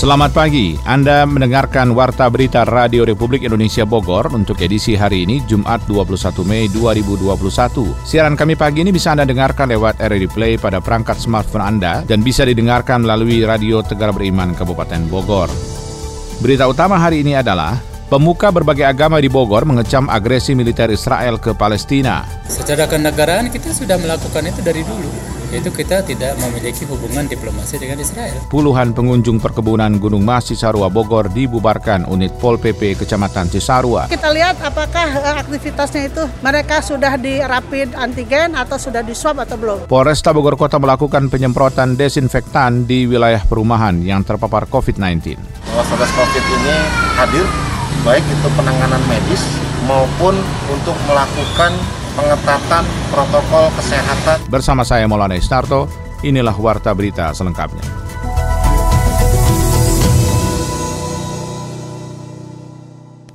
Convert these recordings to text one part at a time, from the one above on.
Selamat pagi, Anda mendengarkan Warta Berita Radio Republik Indonesia Bogor untuk edisi hari ini, Jumat 21 Mei 2021. Siaran kami pagi ini bisa Anda dengarkan lewat RRI Play pada perangkat smartphone Anda dan bisa didengarkan melalui Radio Tegar Beriman Kabupaten Bogor. Berita utama hari ini adalah Pemuka berbagai agama di Bogor mengecam agresi militer Israel ke Palestina. Secara kenegaraan kita sudah melakukan itu dari dulu yaitu kita tidak memiliki hubungan diplomasi dengan Israel. Puluhan pengunjung perkebunan Gunung Mas Cisarua Bogor dibubarkan unit Pol PP Kecamatan Cisarua. Kita lihat apakah eh, aktivitasnya itu mereka sudah di rapid antigen atau sudah di swab atau belum. Polresta Bogor Kota melakukan penyemprotan desinfektan di wilayah perumahan yang terpapar COVID-19. Satgas COVID ini hadir baik itu penanganan medis maupun untuk melakukan pengetatan protokol kesehatan. Bersama saya Maulana Istarto, inilah Warta Berita selengkapnya.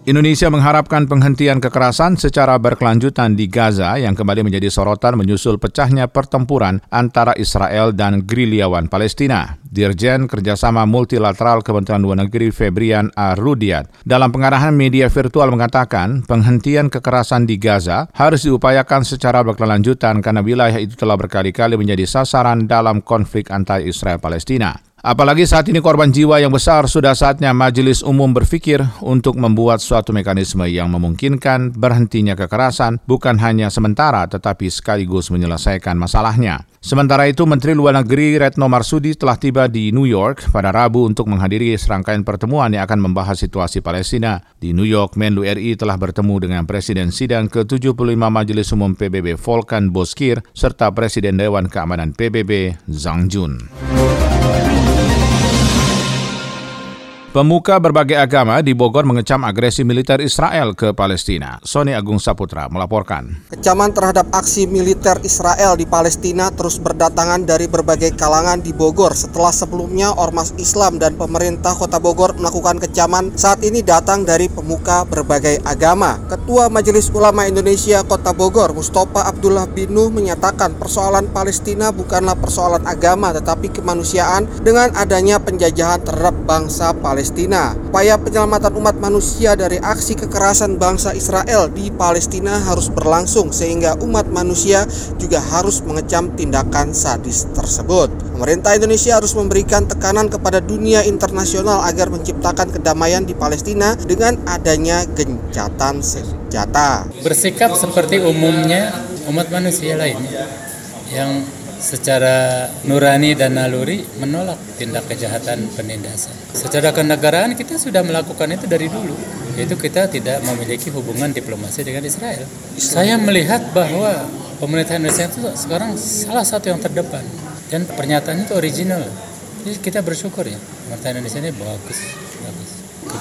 Indonesia mengharapkan penghentian kekerasan secara berkelanjutan di Gaza yang kembali menjadi sorotan menyusul pecahnya pertempuran antara Israel dan gerilyawan Palestina. Dirjen Kerjasama Multilateral Kementerian Luar Negeri Febrian A. Rudiat dalam pengarahan media virtual mengatakan penghentian kekerasan di Gaza harus diupayakan secara berkelanjutan karena wilayah itu telah berkali-kali menjadi sasaran dalam konflik antara Israel Palestina. Apalagi saat ini korban jiwa yang besar sudah saatnya majelis umum berpikir untuk membuat suatu mekanisme yang memungkinkan berhentinya kekerasan bukan hanya sementara tetapi sekaligus menyelesaikan masalahnya. Sementara itu, Menteri Luar Negeri Retno Marsudi telah tiba di New York pada Rabu untuk menghadiri serangkaian pertemuan yang akan membahas situasi Palestina. Di New York, Menlu RI telah bertemu dengan Presiden Sidang ke-75 Majelis Umum PBB Volkan Bozkir serta Presiden Dewan Keamanan PBB Zhang Jun. Thank you. Pemuka berbagai agama di Bogor mengecam agresi militer Israel ke Palestina. Sony Agung Saputra melaporkan. Kecaman terhadap aksi militer Israel di Palestina terus berdatangan dari berbagai kalangan di Bogor setelah sebelumnya Ormas Islam dan pemerintah kota Bogor melakukan kecaman saat ini datang dari pemuka berbagai agama. Ketua Majelis Ulama Indonesia Kota Bogor, Mustafa Abdullah Binuh menyatakan persoalan Palestina bukanlah persoalan agama tetapi kemanusiaan dengan adanya penjajahan terhadap bangsa Palestina Palestina. Upaya penyelamatan umat manusia dari aksi kekerasan bangsa Israel di Palestina harus berlangsung sehingga umat manusia juga harus mengecam tindakan sadis tersebut. Pemerintah Indonesia harus memberikan tekanan kepada dunia internasional agar menciptakan kedamaian di Palestina dengan adanya gencatan senjata. Bersikap seperti umumnya umat manusia lainnya yang secara nurani dan naluri menolak tindak kejahatan penindasan. Secara kenegaraan kita sudah melakukan itu dari dulu, yaitu kita tidak memiliki hubungan diplomasi dengan Israel. Saya melihat bahwa pemerintah Indonesia itu sekarang salah satu yang terdepan dan pernyataannya itu original. Jadi kita bersyukur ya, pemerintah Indonesia ini bagus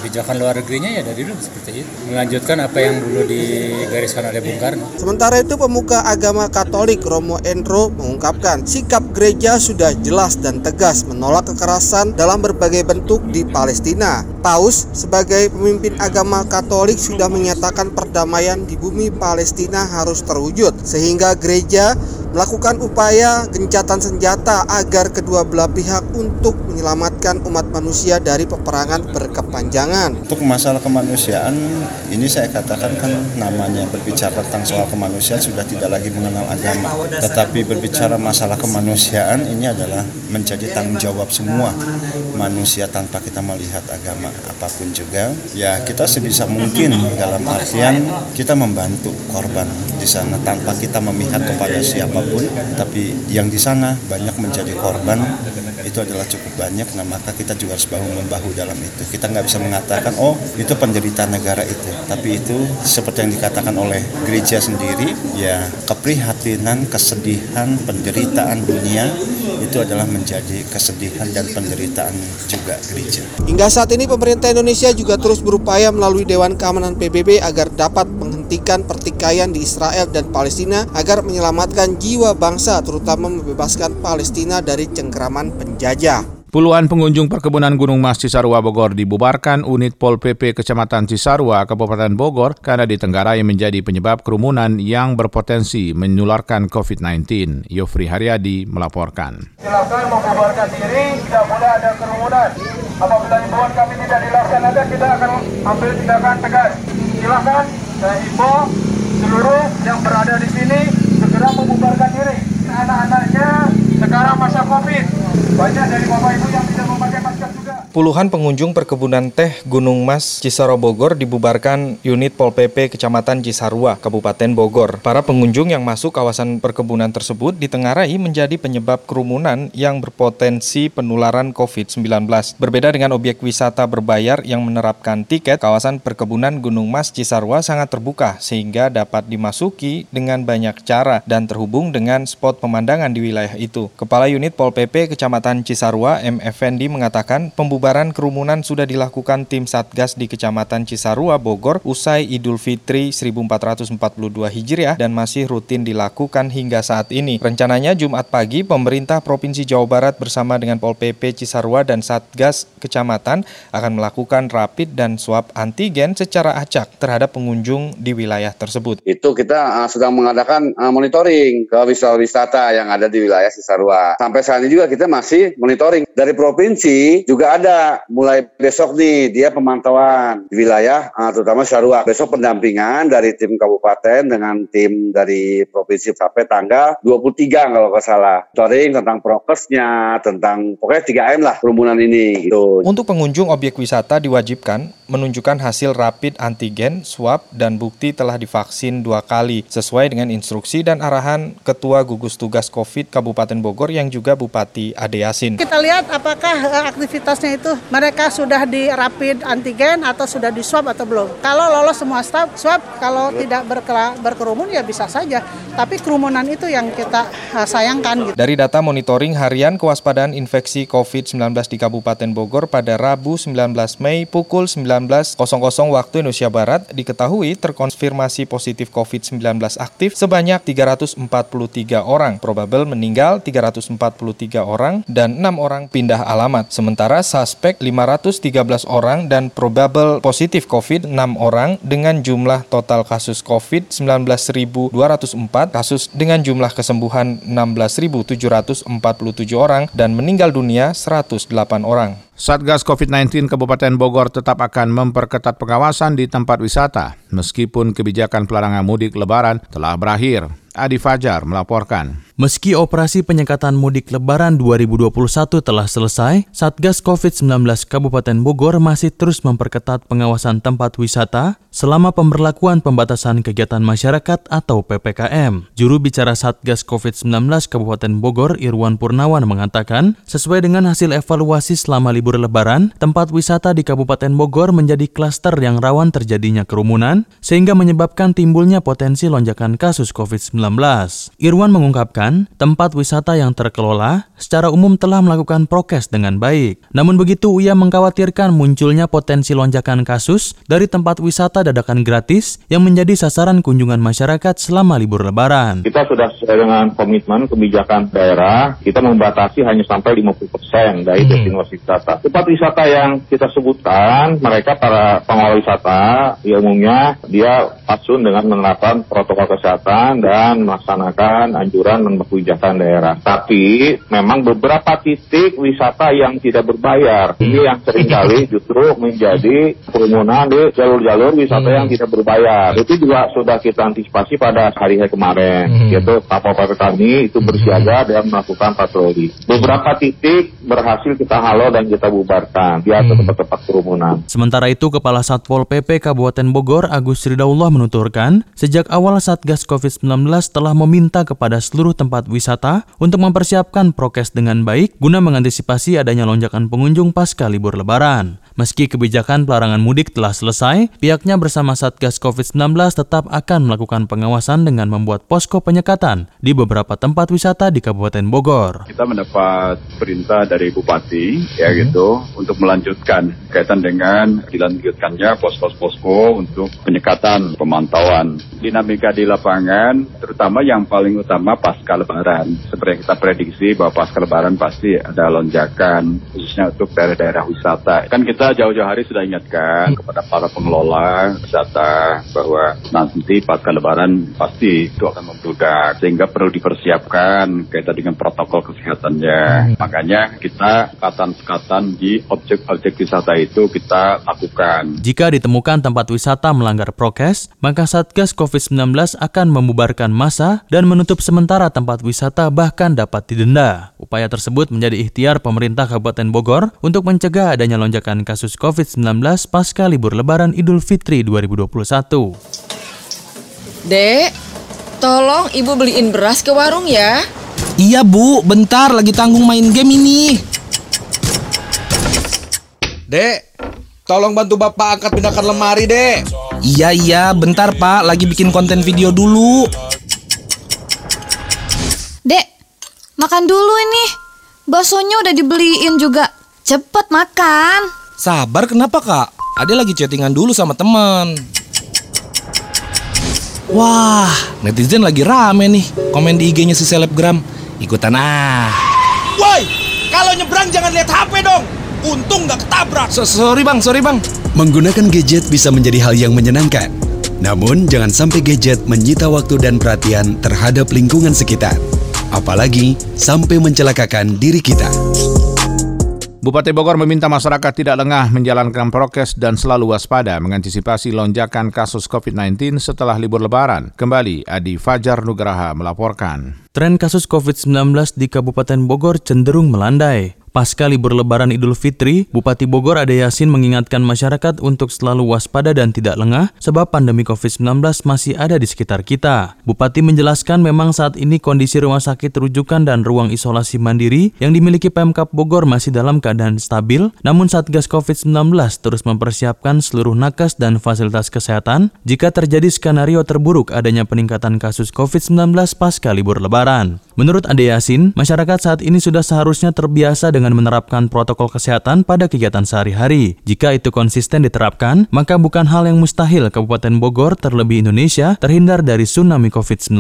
kebijakan luar negerinya ya dari dulu seperti itu melanjutkan apa yang dulu digariskan oleh Bung Karno. Sementara itu pemuka agama Katolik Romo Endro mengungkapkan sikap gereja sudah jelas dan tegas menolak kekerasan dalam berbagai bentuk di Palestina. Paus sebagai pemimpin agama Katolik sudah menyatakan perdamaian di bumi Palestina harus terwujud sehingga gereja melakukan upaya gencatan senjata agar kedua belah pihak untuk menyelamatkan umat manusia dari peperangan berkepanjangan. Untuk masalah kemanusiaan, ini saya katakan kan namanya berbicara tentang soal kemanusiaan sudah tidak lagi mengenal agama. Tetapi berbicara masalah kemanusiaan ini adalah menjadi tanggung jawab semua manusia tanpa kita melihat agama apa pun juga. Ya kita sebisa mungkin dalam artian kita membantu korban di sana tanpa kita memihak kepada siapa apa pun tapi yang di sana banyak menjadi korban itu adalah cukup banyak. Nah maka kita juga harus bahu membahu dalam itu. Kita nggak bisa mengatakan oh itu penderitaan negara itu. Tapi itu seperti yang dikatakan oleh gereja sendiri ya keprihatinan kesedihan penderitaan dunia itu adalah menjadi kesedihan dan penderitaan juga gereja. Hingga saat ini pemerintah Indonesia juga terus berupaya melalui Dewan Keamanan PBB agar dapat menghentikan pertikaian di Israel dan Palestina agar menyelamatkan jiwa bangsa terutama membebaskan Palestina dari cengkraman penjajah. Puluhan pengunjung perkebunan Gunung Mas Cisarua Bogor dibubarkan unit Pol PP Kecamatan Cisarua, Kabupaten Bogor karena ditenggarai menjadi penyebab kerumunan yang berpotensi menularkan COVID-19. Yofri Haryadi melaporkan. Silakan membubarkan diri, tidak boleh ada kerumunan. Apabila himbauan kami tidak dilaksanakan, kita akan ambil tindakan tegas. Silakan saya himbau seluruh yang berada di sini segera membubarkan diri. Anak-anaknya sekarang masa COVID. Banyak dari Bapak Ibu yang tidak memakai. Puluhan pengunjung perkebunan teh Gunung Mas Cisaro Bogor dibubarkan unit Pol PP Kecamatan Cisarua, Kabupaten Bogor. Para pengunjung yang masuk kawasan perkebunan tersebut ditengarai menjadi penyebab kerumunan yang berpotensi penularan COVID-19. Berbeda dengan objek wisata berbayar yang menerapkan tiket, kawasan perkebunan Gunung Mas Cisarua sangat terbuka sehingga dapat dimasuki dengan banyak cara dan terhubung dengan spot pemandangan di wilayah itu. Kepala unit Pol PP Kecamatan Cisarua, M. Effendi mengatakan pembubaran kerumunan sudah dilakukan tim Satgas di Kecamatan Cisarua, Bogor usai Idul Fitri 1442 Hijriah dan masih rutin dilakukan hingga saat ini. Rencananya Jumat pagi pemerintah Provinsi Jawa Barat bersama dengan Pol PP Cisarua dan Satgas Kecamatan akan melakukan rapid dan swab antigen secara acak terhadap pengunjung di wilayah tersebut. Itu kita uh, sedang mengadakan uh, monitoring ke wisata-wisata yang ada di wilayah Cisarua. Sampai saat ini juga kita masih monitoring dari provinsi juga ada mulai besok nih dia pemantauan di wilayah uh, terutama Sarua. Besok pendampingan dari tim kabupaten dengan tim dari provinsi sampai tanggal 23 kalau nggak salah. Monitoring tentang prokesnya, tentang pokoknya 3M lah kerumunan ini. Gitu. Untuk pengunjung objek wisata diwajibkan menunjukkan hasil rapid antigen, swab, dan bukti telah divaksin dua kali sesuai dengan instruksi dan arahan Ketua Gugus Tugas COVID Kabupaten Bogor yang juga Bupati Ade Yasin. Kita lihat apakah eh, aktivitasnya itu mereka sudah di rapid antigen atau sudah di swab atau belum. Kalau lolos semua staf swab, kalau tidak berkela- berkerumun ya bisa saja. Tapi kerumunan itu yang kita eh, sayangkan gitu. Dari data monitoring harian kewaspadaan infeksi COVID-19 di Kabupaten Bogor pada Rabu 19 Mei pukul 19.00 waktu Indonesia Barat diketahui terkonfirmasi positif COVID-19 aktif sebanyak 343 orang, probabel meninggal 343 orang, dan 6 orang pindah alamat. Sementara suspek 513 orang dan probable positif COVID 6 orang dengan jumlah total kasus COVID 19.204, kasus dengan jumlah kesembuhan 16.747 orang, dan meninggal dunia 108 orang. Satgas COVID-19 Kabupaten Bogor tetap akan memperketat pengawasan di tempat wisata meskipun kebijakan pelarangan mudik lebaran telah berakhir. Adi Fajar melaporkan. Meski operasi penyekatan mudik lebaran 2021 telah selesai, Satgas COVID-19 Kabupaten Bogor masih terus memperketat pengawasan tempat wisata selama pemberlakuan pembatasan kegiatan masyarakat atau PPKM. Juru bicara Satgas COVID-19 Kabupaten Bogor Irwan Purnawan mengatakan, sesuai dengan hasil evaluasi selama libur lebaran, tempat wisata di Kabupaten Bogor menjadi klaster yang rawan terjadinya kerumunan, sehingga menyebabkan timbulnya potensi lonjakan kasus COVID-19. Irwan mengungkapkan, tempat wisata yang terkelola secara umum telah melakukan prokes dengan baik. Namun begitu, ia mengkhawatirkan munculnya potensi lonjakan kasus dari tempat wisata dadakan gratis yang menjadi sasaran kunjungan masyarakat selama libur lebaran. Kita sudah sesuai dengan komitmen kebijakan daerah, kita membatasi hanya sampai 50% dari destinasi wisata. Tempat wisata yang kita sebutkan, mereka para pengelola wisata, ya umumnya dia patsun dengan menerapkan protokol kesehatan dan melaksanakan anjuran dan kebijakan daerah. Tapi memang beberapa titik wisata yang tidak berbayar. Ini yang sering kali justru menjadi kerumunan di jalur-jalur wisata yang tidak berbayar. Itu juga sudah kita antisipasi pada hari-hari kemarin. Yaitu Kapal kami itu bersiaga dan melakukan patroli. Beberapa titik berhasil kita halau dan kita bubarkan biar tempat-tempat kerumunan. Sementara itu, Kepala Satpol PP Kabupaten Bogor Agus Ridaullah menuturkan, sejak awal Satgas COVID-19 telah meminta kepada seluruh tempat wisata untuk mempersiapkan prokes dengan baik guna mengantisipasi adanya lonjakan pengunjung pasca libur lebaran. Meski kebijakan pelarangan mudik telah selesai, pihaknya bersama Satgas COVID-19 tetap akan melakukan pengawasan dengan membuat posko penyekatan di beberapa tempat wisata di Kabupaten Bogor. Kita mendapat perintah dari Bupati ya hmm. gitu untuk melanjutkan kaitan dengan dilanjutkannya pos-pos-posko untuk penyekatan pemantauan dinamika di lapangan terutama yang paling utama pasca lebaran seperti yang kita prediksi bahwa pasca lebaran pasti ada lonjakan khususnya untuk daerah-daerah wisata kan kita jauh-jauh hari sudah ingatkan kepada para pengelola wisata bahwa nanti pasca lebaran pasti itu akan membludak sehingga perlu dipersiapkan kaitan dengan protokol kesehatannya makanya kita sekatan-sekatan di objek-objek wisata itu kita lakukan. Jika ditemukan tempat wisata melanggar prokes, maka Satgas COVID-19 akan membubarkan masa dan menutup sementara tempat wisata bahkan dapat didenda. Upaya tersebut menjadi ikhtiar pemerintah Kabupaten Bogor untuk mencegah adanya lonjakan kasus COVID-19 pasca libur lebaran Idul Fitri 2021. Dek, tolong ibu beliin beras ke warung ya. Iya bu, bentar lagi tanggung main game ini. Dek, tolong bantu bapak angkat pindahkan lemari, dek. Iya iya, bentar pak, lagi bikin konten video dulu. Dek, makan dulu ini. Baksonya udah dibeliin juga. Cepet makan. Sabar kenapa kak? Ade lagi chattingan dulu sama teman. Wah, netizen lagi rame nih. Komen di IG-nya si selebgram. Ikutan ah. Woi, kalau nyebrang jangan lihat HP dong. Untung nggak ketabrak. So, sorry bang, sorry bang. Menggunakan gadget bisa menjadi hal yang menyenangkan. Namun jangan sampai gadget menyita waktu dan perhatian terhadap lingkungan sekitar. Apalagi sampai mencelakakan diri kita. Bupati Bogor meminta masyarakat tidak lengah menjalankan prokes dan selalu waspada mengantisipasi lonjakan kasus COVID-19 setelah libur lebaran. Kembali, Adi Fajar Nugraha melaporkan. Tren kasus COVID-19 di Kabupaten Bogor cenderung melandai. Pasca libur lebaran Idul Fitri, Bupati Bogor Ade Yasin mengingatkan masyarakat untuk selalu waspada dan tidak lengah sebab pandemi COVID-19 masih ada di sekitar kita. Bupati menjelaskan memang saat ini kondisi rumah sakit rujukan dan ruang isolasi mandiri yang dimiliki Pemkap Bogor masih dalam keadaan stabil, namun Satgas COVID-19 terus mempersiapkan seluruh nakes dan fasilitas kesehatan jika terjadi skenario terburuk adanya peningkatan kasus COVID-19 pasca libur lebaran. Menurut Ade Yasin, masyarakat saat ini sudah seharusnya terbiasa dengan dengan menerapkan protokol kesehatan pada kegiatan sehari-hari. Jika itu konsisten diterapkan, maka bukan hal yang mustahil Kabupaten Bogor terlebih Indonesia terhindar dari tsunami COVID-19.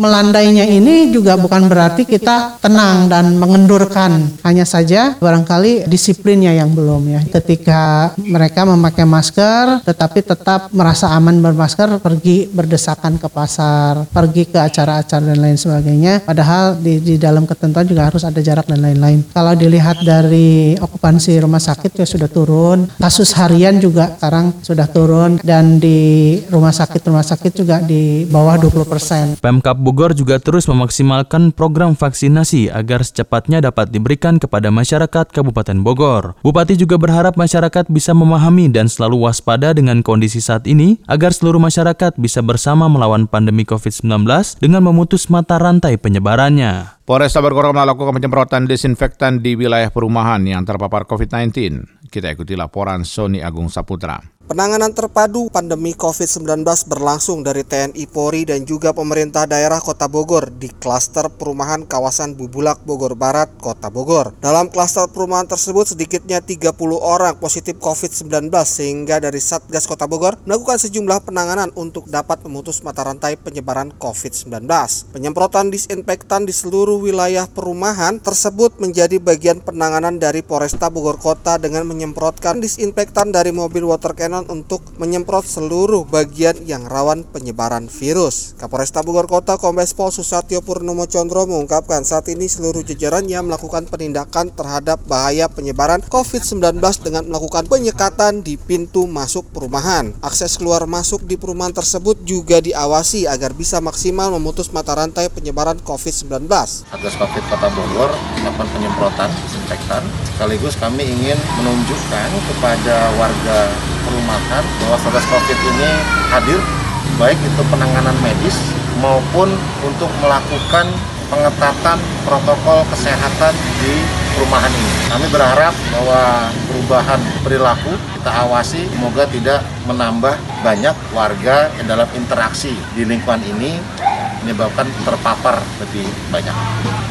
Melandainya ini juga bukan berarti kita tenang dan mengendurkan. Hanya saja barangkali disiplinnya yang belum ya. Ketika mereka memakai masker tetapi tetap merasa aman bermasker, pergi berdesakan ke pasar, pergi ke acara-acara dan lain sebagainya. Padahal di, di dalam ketentuan juga harus ada jarak dan lain-lain. Kalau dilihat dari okupansi rumah sakit ya sudah turun. Kasus harian juga sekarang sudah turun dan di rumah sakit-rumah sakit juga di bawah 20 persen. Pemkap Bogor juga terus memaksimalkan program vaksinasi agar secepatnya dapat diberikan kepada masyarakat Kabupaten Bogor. Bupati juga berharap masyarakat bisa memahami dan selalu waspada dengan kondisi saat ini agar seluruh masyarakat bisa bersama melawan pandemi COVID-19 dengan memutus mata rantai penyebarannya. Polresta Bogor melakukan penyemprotan desinfektan di wilayah perumahan yang terpapar COVID-19. Kita ikuti laporan Sony Agung Saputra. Penanganan terpadu pandemi COVID-19 berlangsung dari TNI Polri dan juga pemerintah daerah Kota Bogor di klaster perumahan kawasan Bubulak Bogor Barat, Kota Bogor. Dalam klaster perumahan tersebut sedikitnya 30 orang positif COVID-19 sehingga dari Satgas Kota Bogor melakukan sejumlah penanganan untuk dapat memutus mata rantai penyebaran COVID-19. Penyemprotan disinfektan di seluruh wilayah perumahan tersebut menjadi bagian penanganan dari Polresta Bogor Kota dengan menyemprotkan disinfektan dari mobil water cannon untuk menyemprot seluruh bagian yang rawan penyebaran virus. Kapolresta Bogor Kota Kombes Pol Susatyo Purnomo Condro mengungkapkan saat ini seluruh jajarannya melakukan penindakan terhadap bahaya penyebaran COVID-19 dengan melakukan penyekatan di pintu masuk perumahan. Akses keluar masuk di perumahan tersebut juga diawasi agar bisa maksimal memutus mata rantai penyebaran COVID-19. Satgas COVID Kota Bogor melakukan penyemprotan disinfektan sekaligus kami ingin menunjukkan kepada warga perumahan bahwa Satgas Covid ini hadir baik itu penanganan medis maupun untuk melakukan pengetatan protokol kesehatan di perumahan ini. Kami berharap bahwa perubahan perilaku kita awasi semoga tidak menambah banyak warga yang dalam interaksi di lingkungan ini menyebabkan terpapar lebih banyak.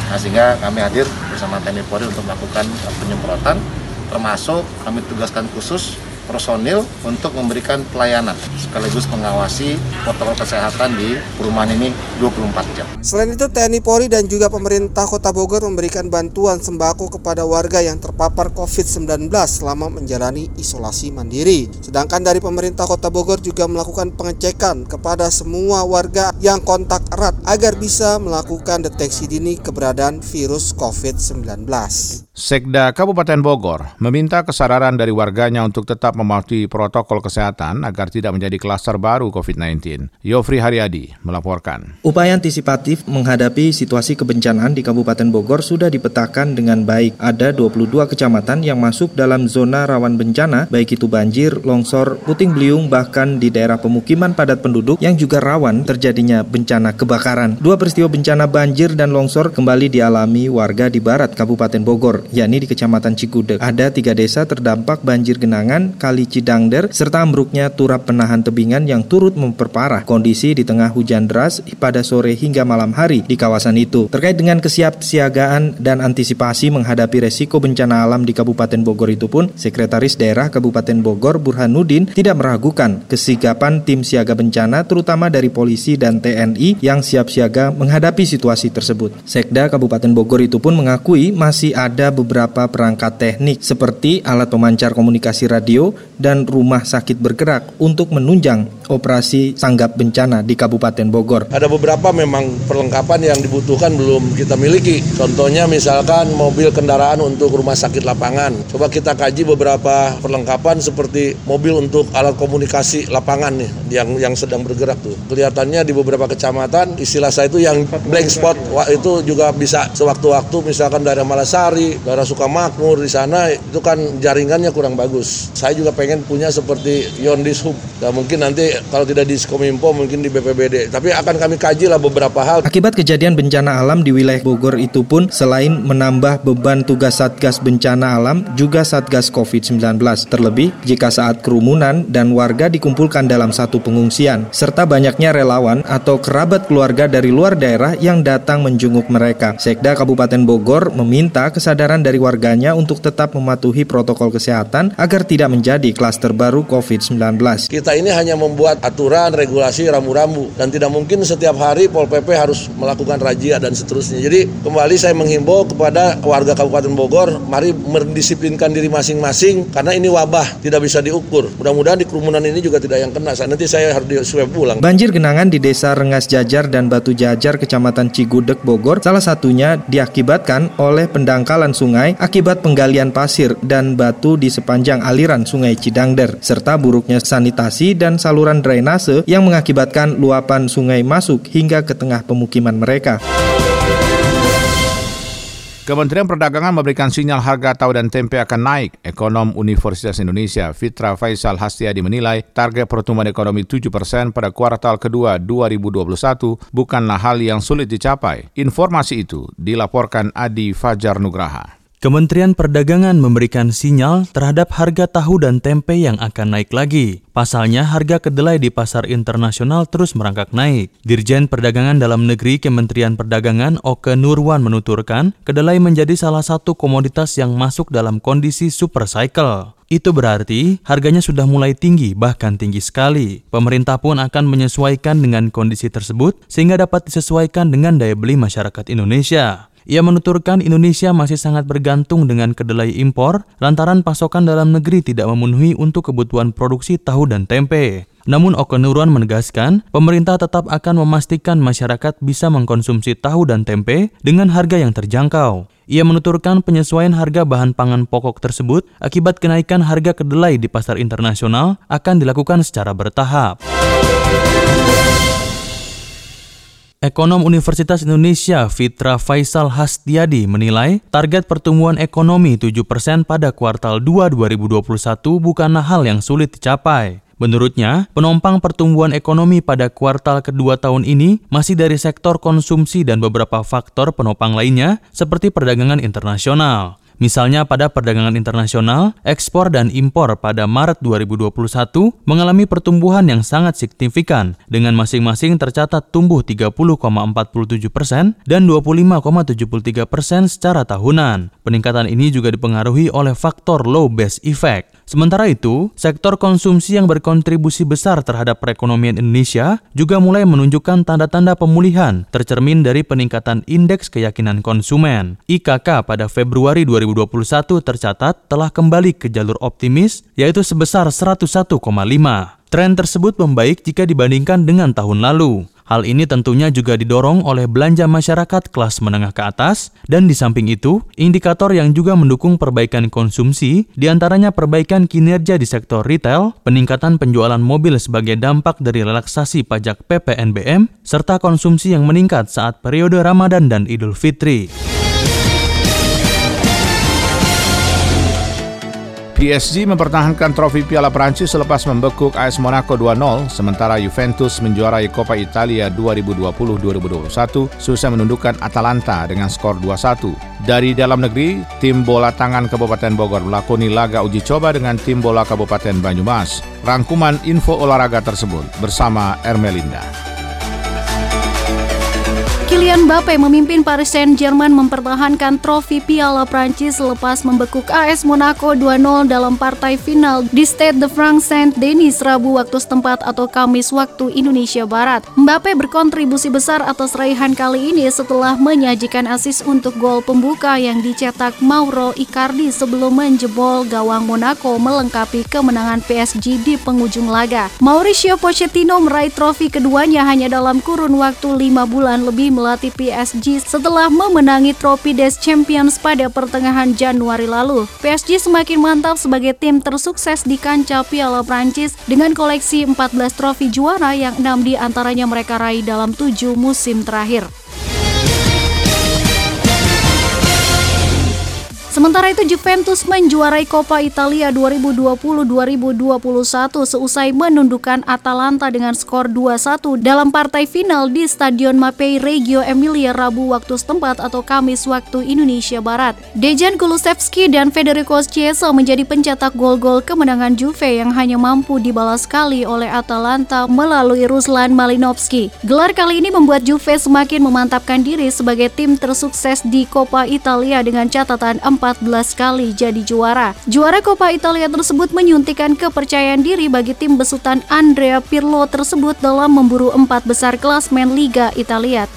Nah, sehingga kami hadir bersama TNI Polri untuk melakukan penyemprotan termasuk kami tugaskan khusus personil untuk memberikan pelayanan sekaligus mengawasi protokol kesehatan di perumahan ini 24 jam. Selain itu TNI Polri dan juga pemerintah Kota Bogor memberikan bantuan sembako kepada warga yang terpapar COVID-19 selama menjalani isolasi mandiri. Sedangkan dari pemerintah Kota Bogor juga melakukan pengecekan kepada semua warga yang kontak erat agar bisa melakukan deteksi dini keberadaan virus COVID-19. Sekda Kabupaten Bogor meminta kesadaran dari warganya untuk tetap mematuhi protokol kesehatan agar tidak menjadi klaster baru COVID-19. Yofri Haryadi melaporkan. Upaya antisipatif menghadapi situasi kebencanaan di Kabupaten Bogor sudah dipetakan dengan baik. Ada 22 kecamatan yang masuk dalam zona rawan bencana, baik itu banjir, longsor, puting beliung, bahkan di daerah pemukiman padat penduduk yang juga rawan terjadinya bencana kebakaran. Dua peristiwa bencana banjir dan longsor kembali dialami warga di barat Kabupaten Bogor, yakni di Kecamatan Cikudek. Ada tiga desa terdampak banjir genangan, Kali Cidangder, serta ambruknya turap penahan tebingan yang turut memperparah kondisi di tengah hujan deras pada sore hingga malam hari di kawasan itu. Terkait dengan kesiapsiagaan dan antisipasi menghadapi resiko bencana alam di Kabupaten Bogor itu pun, Sekretaris Daerah Kabupaten Bogor Burhanuddin tidak meragukan kesigapan tim siaga bencana terutama dari polisi dan TNI yang siap siaga menghadapi situasi tersebut. Sekda Kabupaten Bogor itu pun mengakui masih ada beberapa perangkat teknik seperti alat pemancar komunikasi radio dan rumah sakit bergerak untuk menunjang operasi sanggap bencana di Kabupaten Bogor. Ada beberapa memang perlengkapan yang dibutuhkan belum kita miliki. Contohnya misalkan mobil kendaraan untuk rumah sakit lapangan. Coba kita kaji beberapa perlengkapan seperti mobil untuk alat komunikasi lapangan nih yang yang sedang bergerak tuh. Kelihatannya di beberapa kecamatan istilah saya itu yang blank spot itu juga bisa sewaktu-waktu misalkan daerah Malasari, daerah Sukamakmur di sana itu kan jaringannya kurang bagus. Saya juga pengen punya seperti Yondis Hub. Dan mungkin nanti kalau tidak di Kominfo mungkin di BPBD. Tapi akan kami kaji lah beberapa hal. Akibat kejadian bencana alam di wilayah Bogor itu pun selain menambah beban tugas Satgas Bencana Alam juga Satgas COVID-19. Terlebih jika saat kerumunan dan warga dikumpulkan dalam satu pengungsian serta banyaknya relawan atau kerabat keluarga dari luar daerah yang datang menjenguk mereka. Sekda Kabupaten Bogor meminta kesadaran dari warganya untuk tetap mematuhi protokol kesehatan agar tidak menjadi klaster baru COVID-19. Kita ini hanya membuat aturan, regulasi, rambu-rambu dan tidak mungkin setiap hari Pol PP harus melakukan razia dan seterusnya. Jadi kembali saya menghimbau kepada warga Kabupaten Bogor, mari mendisiplinkan diri masing-masing karena ini wabah tidak bisa diukur. Mudah-mudahan di kerumunan ini juga tidak yang kena. Nanti saya harus di swab pulang. Banjir genangan di Desa Rengas Jajar dan Batu Jajar, Kecamatan Cigudeg, Bogor, salah satunya diakibatkan oleh pendangkalan sungai akibat penggalian pasir dan batu di sepanjang aliran Sungai Cidangder, serta buruknya sanitasi dan saluran drainase yang mengakibatkan luapan sungai masuk hingga ke tengah pemukiman mereka. Kementerian Perdagangan memberikan sinyal harga tahu dan tempe akan naik. Ekonom Universitas Indonesia Fitra Faisal Hastiadi menilai target pertumbuhan ekonomi 7 persen pada kuartal kedua 2021 bukanlah hal yang sulit dicapai. Informasi itu dilaporkan Adi Fajar Nugraha. Kementerian Perdagangan memberikan sinyal terhadap harga tahu dan tempe yang akan naik lagi. Pasalnya, harga kedelai di pasar internasional terus merangkak naik. Dirjen Perdagangan Dalam Negeri Kementerian Perdagangan Oke Nurwan menuturkan, kedelai menjadi salah satu komoditas yang masuk dalam kondisi super cycle. Itu berarti harganya sudah mulai tinggi, bahkan tinggi sekali. Pemerintah pun akan menyesuaikan dengan kondisi tersebut sehingga dapat disesuaikan dengan daya beli masyarakat Indonesia. Ia menuturkan Indonesia masih sangat bergantung dengan kedelai impor lantaran pasokan dalam negeri tidak memenuhi untuk kebutuhan produksi tahu dan tempe. Namun Okenuruan menegaskan, pemerintah tetap akan memastikan masyarakat bisa mengkonsumsi tahu dan tempe dengan harga yang terjangkau. Ia menuturkan penyesuaian harga bahan pangan pokok tersebut akibat kenaikan harga kedelai di pasar internasional akan dilakukan secara bertahap. Ekonom Universitas Indonesia Fitra Faisal Hastiadi menilai target pertumbuhan ekonomi 7% pada kuartal 2 2021 bukanlah hal yang sulit dicapai. Menurutnya, penopang pertumbuhan ekonomi pada kuartal kedua tahun ini masih dari sektor konsumsi dan beberapa faktor penopang lainnya seperti perdagangan internasional. Misalnya pada perdagangan internasional, ekspor dan impor pada Maret 2021 mengalami pertumbuhan yang sangat signifikan dengan masing-masing tercatat tumbuh 30,47 persen dan 25,73 persen secara tahunan. Peningkatan ini juga dipengaruhi oleh faktor low base effect. Sementara itu, sektor konsumsi yang berkontribusi besar terhadap perekonomian Indonesia juga mulai menunjukkan tanda-tanda pemulihan tercermin dari peningkatan indeks keyakinan konsumen. IKK pada Februari 2021 tercatat telah kembali ke jalur optimis yaitu sebesar 101,5. Tren tersebut membaik jika dibandingkan dengan tahun lalu. Hal ini tentunya juga didorong oleh belanja masyarakat kelas menengah ke atas, dan di samping itu, indikator yang juga mendukung perbaikan konsumsi, di antaranya perbaikan kinerja di sektor retail, peningkatan penjualan mobil sebagai dampak dari relaksasi pajak PPNBM, serta konsumsi yang meningkat saat periode Ramadan dan Idul Fitri. PSG mempertahankan trofi Piala Prancis selepas membekuk AS Monaco 2-0, sementara Juventus menjuarai Coppa Italia 2020-2021 susah menundukkan Atalanta dengan skor 2-1. Dari dalam negeri, tim bola tangan Kabupaten Bogor melakoni laga uji coba dengan tim bola Kabupaten Banyumas. Rangkuman info olahraga tersebut bersama Ermelinda. Kylian Mbappe memimpin Paris Saint-Germain mempertahankan trofi Piala Prancis selepas membekuk AS Monaco 2-0 dalam partai final di Stade de France Saint-Denis Rabu waktu setempat atau Kamis waktu Indonesia Barat. Mbappe berkontribusi besar atas raihan kali ini setelah menyajikan asis untuk gol pembuka yang dicetak Mauro Icardi sebelum menjebol gawang Monaco melengkapi kemenangan PSG di penghujung laga. Mauricio Pochettino meraih trofi keduanya hanya dalam kurun waktu 5 bulan lebih melatih PSG setelah memenangi trofi des Champions pada pertengahan Januari lalu. PSG semakin mantap sebagai tim tersukses di kancah Piala Prancis dengan koleksi 14 trofi juara yang enam di antaranya mereka raih dalam tujuh musim terakhir. Sementara itu Juventus menjuarai Coppa Italia 2020-2021 seusai menundukkan Atalanta dengan skor 2-1 dalam partai final di Stadion Mapei Reggio Emilia Rabu waktu setempat atau Kamis waktu Indonesia Barat. Dejan Kulusevski dan Federico Chiesa menjadi pencetak gol-gol kemenangan Juve yang hanya mampu dibalas kali oleh Atalanta melalui Ruslan Malinovski. Gelar kali ini membuat Juve semakin memantapkan diri sebagai tim tersukses di Coppa Italia dengan catatan 4 14 kali jadi juara. Juara Coppa Italia tersebut menyuntikkan kepercayaan diri bagi tim besutan Andrea Pirlo tersebut dalam memburu empat besar klasmen Liga Italia.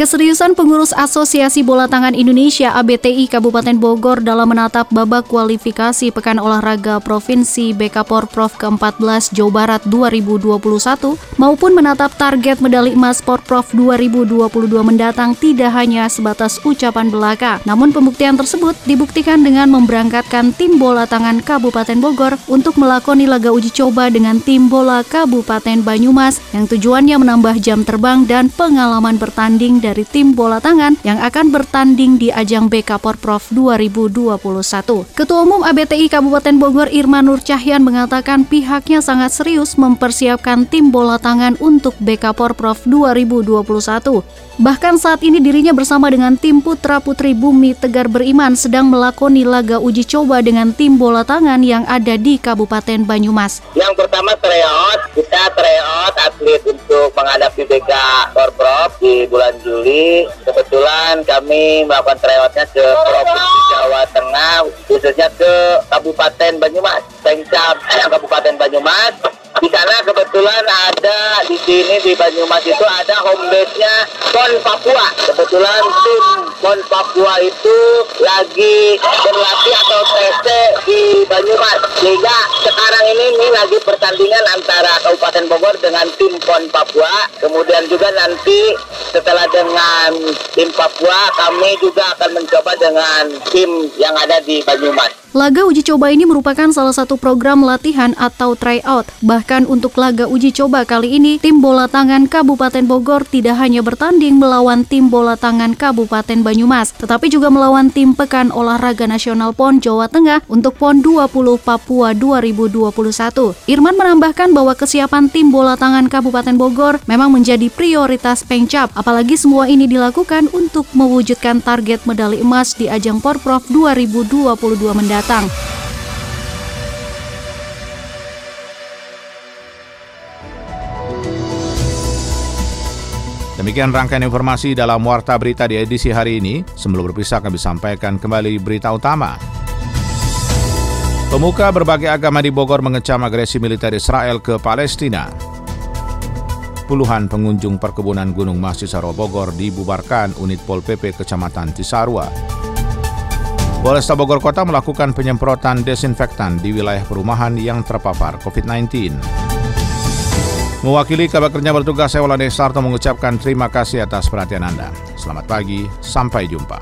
Keseriusan pengurus Asosiasi Bola Tangan Indonesia ABTI Kabupaten Bogor dalam menatap babak kualifikasi Pekan Olahraga Provinsi BK Porprov ke-14 Jawa Barat 2021 maupun menatap target medali emas Porprov 2022 mendatang tidak hanya sebatas ucapan belaka. Namun pembuktian tersebut dibuktikan dengan memberangkatkan tim bola tangan Kabupaten Bogor untuk melakoni laga uji coba dengan tim bola Kabupaten Banyumas yang tujuannya menambah jam terbang dan pengalaman bertanding dari tim bola tangan yang akan bertanding di ajang BK Porprov 2021. Ketua Umum ABTI Kabupaten Bogor Irma Nur Cahyan mengatakan pihaknya sangat serius mempersiapkan tim bola tangan untuk BK Porprov 2021. Bahkan saat ini dirinya bersama dengan tim Putra Putri Bumi Tegar Beriman sedang melakoni laga uji coba dengan tim bola tangan yang ada di Kabupaten Banyumas. Yang pertama tryout, kita tryout atlet untuk menghadapi BK Porprov di bulan Juli Juli. Kebetulan kami melakukan tryoutnya ke Provinsi Jawa Tengah khususnya ke Kabupaten Banyumas. Pengcap Kabupaten Banyumas. Di sana sini di Banyumas itu ada home base-nya Pon Papua. Kebetulan tim Pon Papua itu lagi berlatih atau TC di Banyumas. Sehingga sekarang ini ini lagi pertandingan antara Kabupaten Bogor dengan tim Pon Papua. Kemudian juga nanti setelah dengan tim Papua kami juga akan mencoba dengan tim yang ada di Banyumas. Laga uji coba ini merupakan salah satu program latihan atau tryout. Bahkan untuk laga uji coba kali ini, tim bola tangan Kabupaten Bogor tidak hanya bertanding melawan tim bola tangan Kabupaten Banyumas, tetapi juga melawan tim Pekan Olahraga Nasional PON Jawa Tengah untuk PON 20 Papua 2021. Irman menambahkan bahwa kesiapan tim bola tangan Kabupaten Bogor memang menjadi prioritas Pengcap, apalagi semua ini dilakukan untuk mewujudkan target medali emas di ajang Porprov 2022 mendatang Demikian rangkaian informasi dalam Warta Berita di edisi hari ini. Sebelum berpisah kami sampaikan kembali berita utama. Pemuka berbagai agama di Bogor mengecam agresi militer Israel ke Palestina. Puluhan pengunjung perkebunan Gunung Mas Cisarua Bogor dibubarkan unit Pol PP Kecamatan Cisarua. Polresta Bogor Kota melakukan penyemprotan desinfektan di wilayah perumahan yang terpapar COVID-19. Mewakili kabar kerja bertugas, saya Sarto mengucapkan terima kasih atas perhatian Anda. Selamat pagi, sampai jumpa.